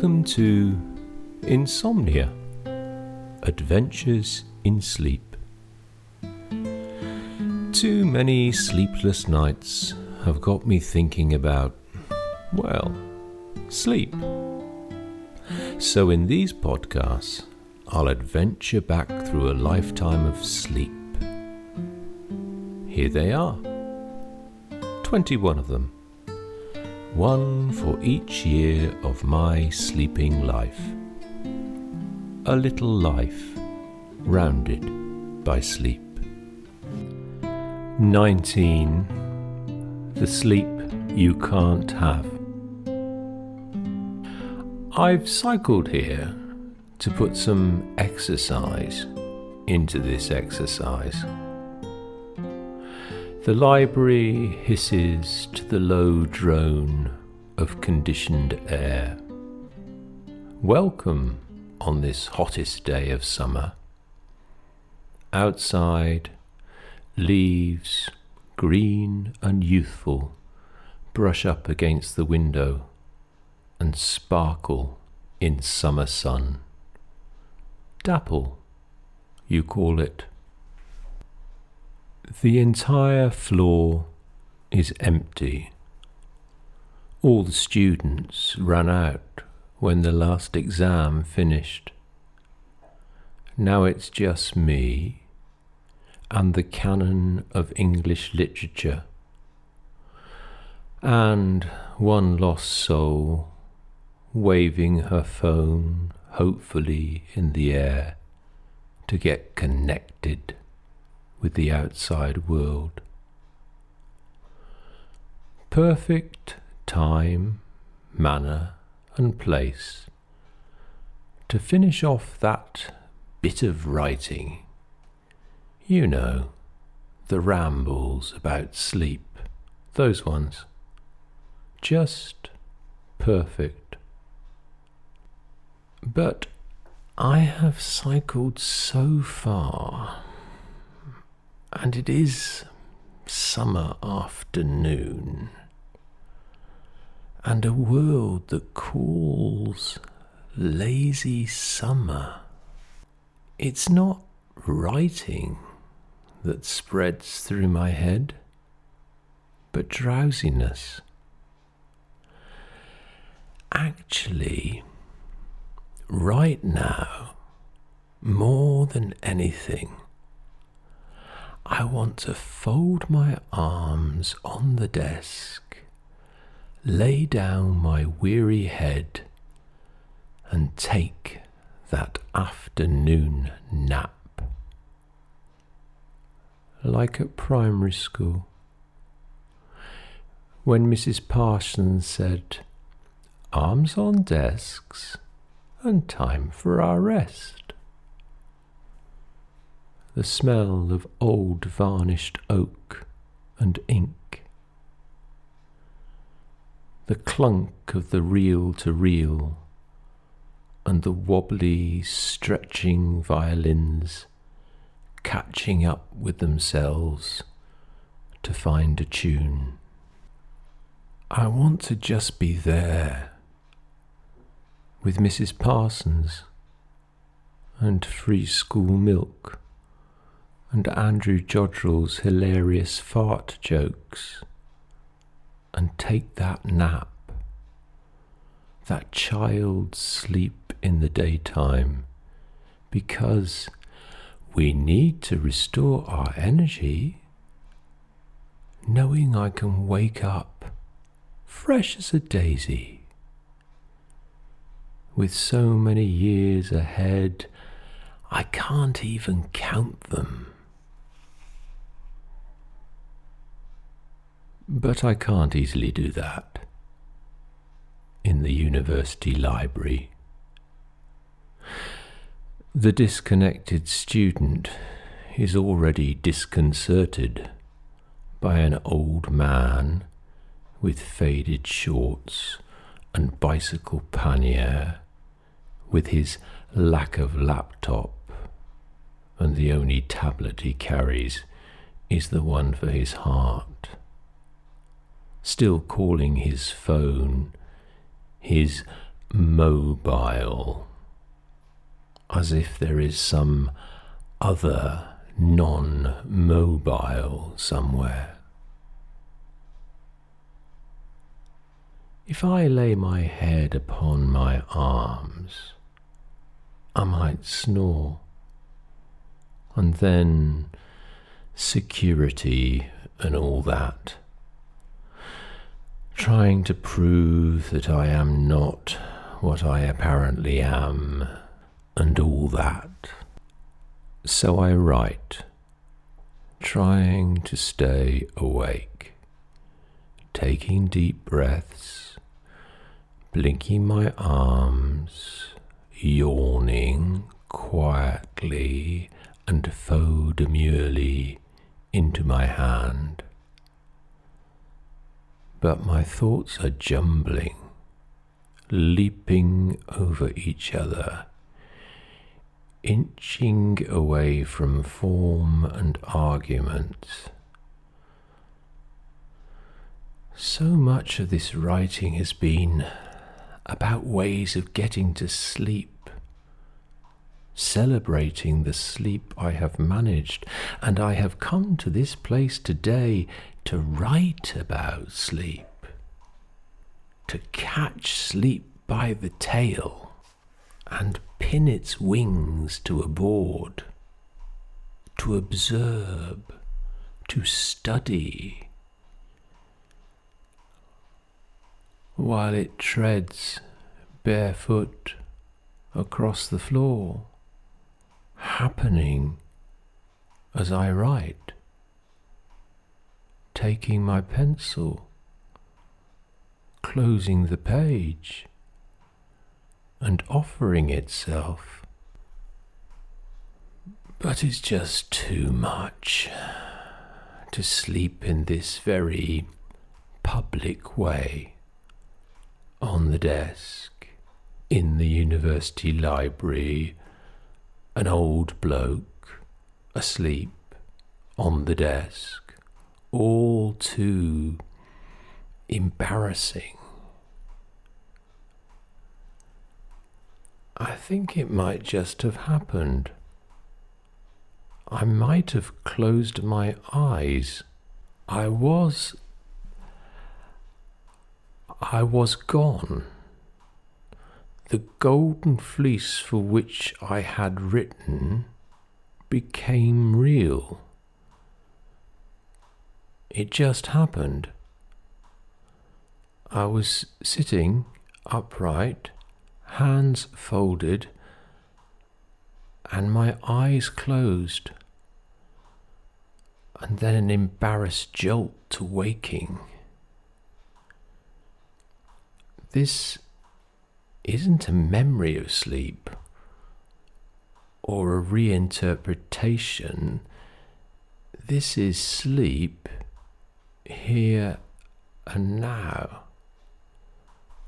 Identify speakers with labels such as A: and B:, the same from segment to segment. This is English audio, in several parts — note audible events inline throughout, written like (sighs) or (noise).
A: Welcome to Insomnia Adventures in Sleep. Too many sleepless nights have got me thinking about, well, sleep. So, in these podcasts, I'll adventure back through a lifetime of sleep. Here they are 21 of them one for each year of my sleeping life. A little life rounded by sleep. 19. The sleep you can't have. I've cycled here to put some exercise into this exercise. The library hisses to the low drone of conditioned air. Welcome on this hottest day of summer. Outside, leaves, green and youthful, brush up against the window and sparkle in summer sun. Dapple, you call it. The entire floor is empty. All the students ran out when the last exam finished. Now it's just me and the canon of English literature, and one lost soul waving her phone hopefully in the air to get connected with the outside world. Perfect time, manner, and place to finish off that bit of writing. You know, the rambles about sleep, those ones. Just perfect. But I have cycled so far and it is summer afternoon, and a world that calls lazy summer. It's not writing that spreads through my head, but drowsiness. Actually, right now, more than anything, I want to fold my arms on the desk, lay down my weary head, and take that afternoon nap. Like at primary school, when Mrs. Parsons said, Arms on desks and time for our rest the smell of old varnished oak and ink, the clunk of the reel to reel, and the wobbly, stretching violins catching up with themselves to find a tune. I want to just be there with Mrs. Parsons and free school milk and Andrew Jodrell's hilarious fart jokes, and take that nap, that child's sleep in the daytime, because we need to restore our energy, knowing I can wake up fresh as a daisy. With so many years ahead, I can't even count them. But I can't easily do that in the university library. The disconnected student is already disconcerted by an old man with faded shorts and bicycle pannier, with his lack of laptop, and the only tablet he carries is the one for his heart still calling his phone his mobile, as if there is some other non mobile somewhere. If I lay my head upon my arms, I might snore, and then security and all that, trying to prove that I am not what I apparently am, and all that. So I write, trying to stay awake, taking deep breaths blinking my arms, yawning quietly and faux demurely into my hand. But my thoughts are jumbling, leaping over each other, inching away from form and arguments. So much of this writing has been about ways of getting to sleep, celebrating the sleep I have managed, and I have come to this place today to write about sleep, to catch sleep by the tail and pin its wings to a board, to observe, to study. While it treads barefoot across the floor, happening as I write, taking my pencil, closing the page, and offering itself. But it's just too much to sleep in this very public way on the desk in the university library, an old bloke asleep on the desk, all too embarrassing. I think it might just have happened. I might have closed my eyes. I was I was gone. The golden fleece for which I had written became real. It just happened. I was sitting upright, hands folded, and my eyes closed, and then an embarrassed jolt to waking. This isn't a memory of sleep or a reinterpretation. This is sleep here and now,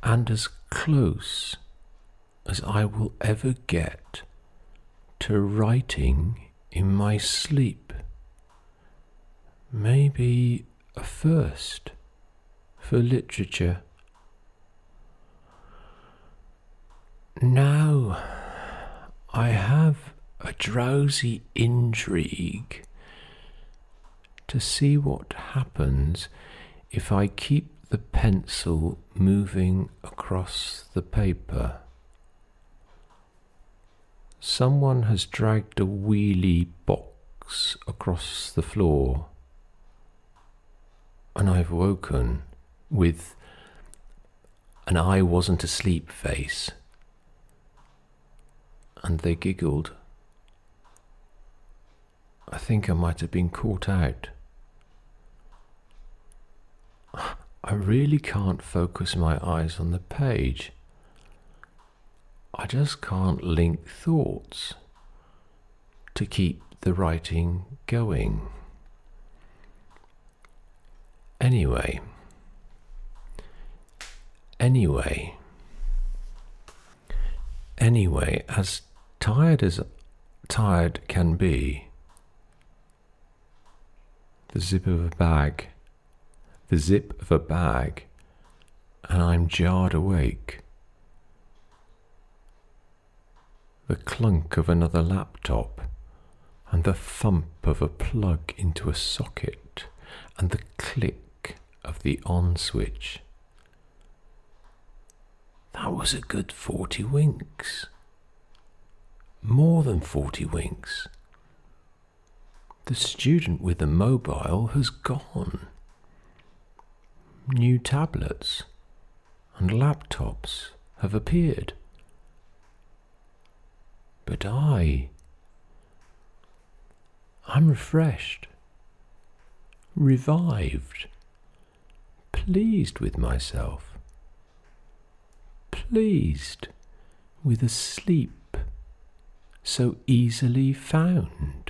A: and as close as I will ever get to writing in my sleep. Maybe a first for literature. Now I have a drowsy intrigue to see what happens if I keep the pencil moving across the paper. Someone has dragged a wheelie box across the floor, and I've woken with an I wasn't asleep face and they giggled. I think I might have been caught out. (sighs) I really can't focus my eyes on the page. I just can't link thoughts to keep the writing going. Anyway, anyway, anyway, as tired as tired can be, the zip of a bag, the zip of a bag, and I'm jarred awake the clunk of another laptop, and the thump of a plug into a socket, and the click of the on switch. That was a good 40 winks. More than 40 winks. The student with the mobile has gone. New tablets and laptops have appeared. But I, I'm refreshed, revived, pleased with myself, pleased with a sleep so easily found.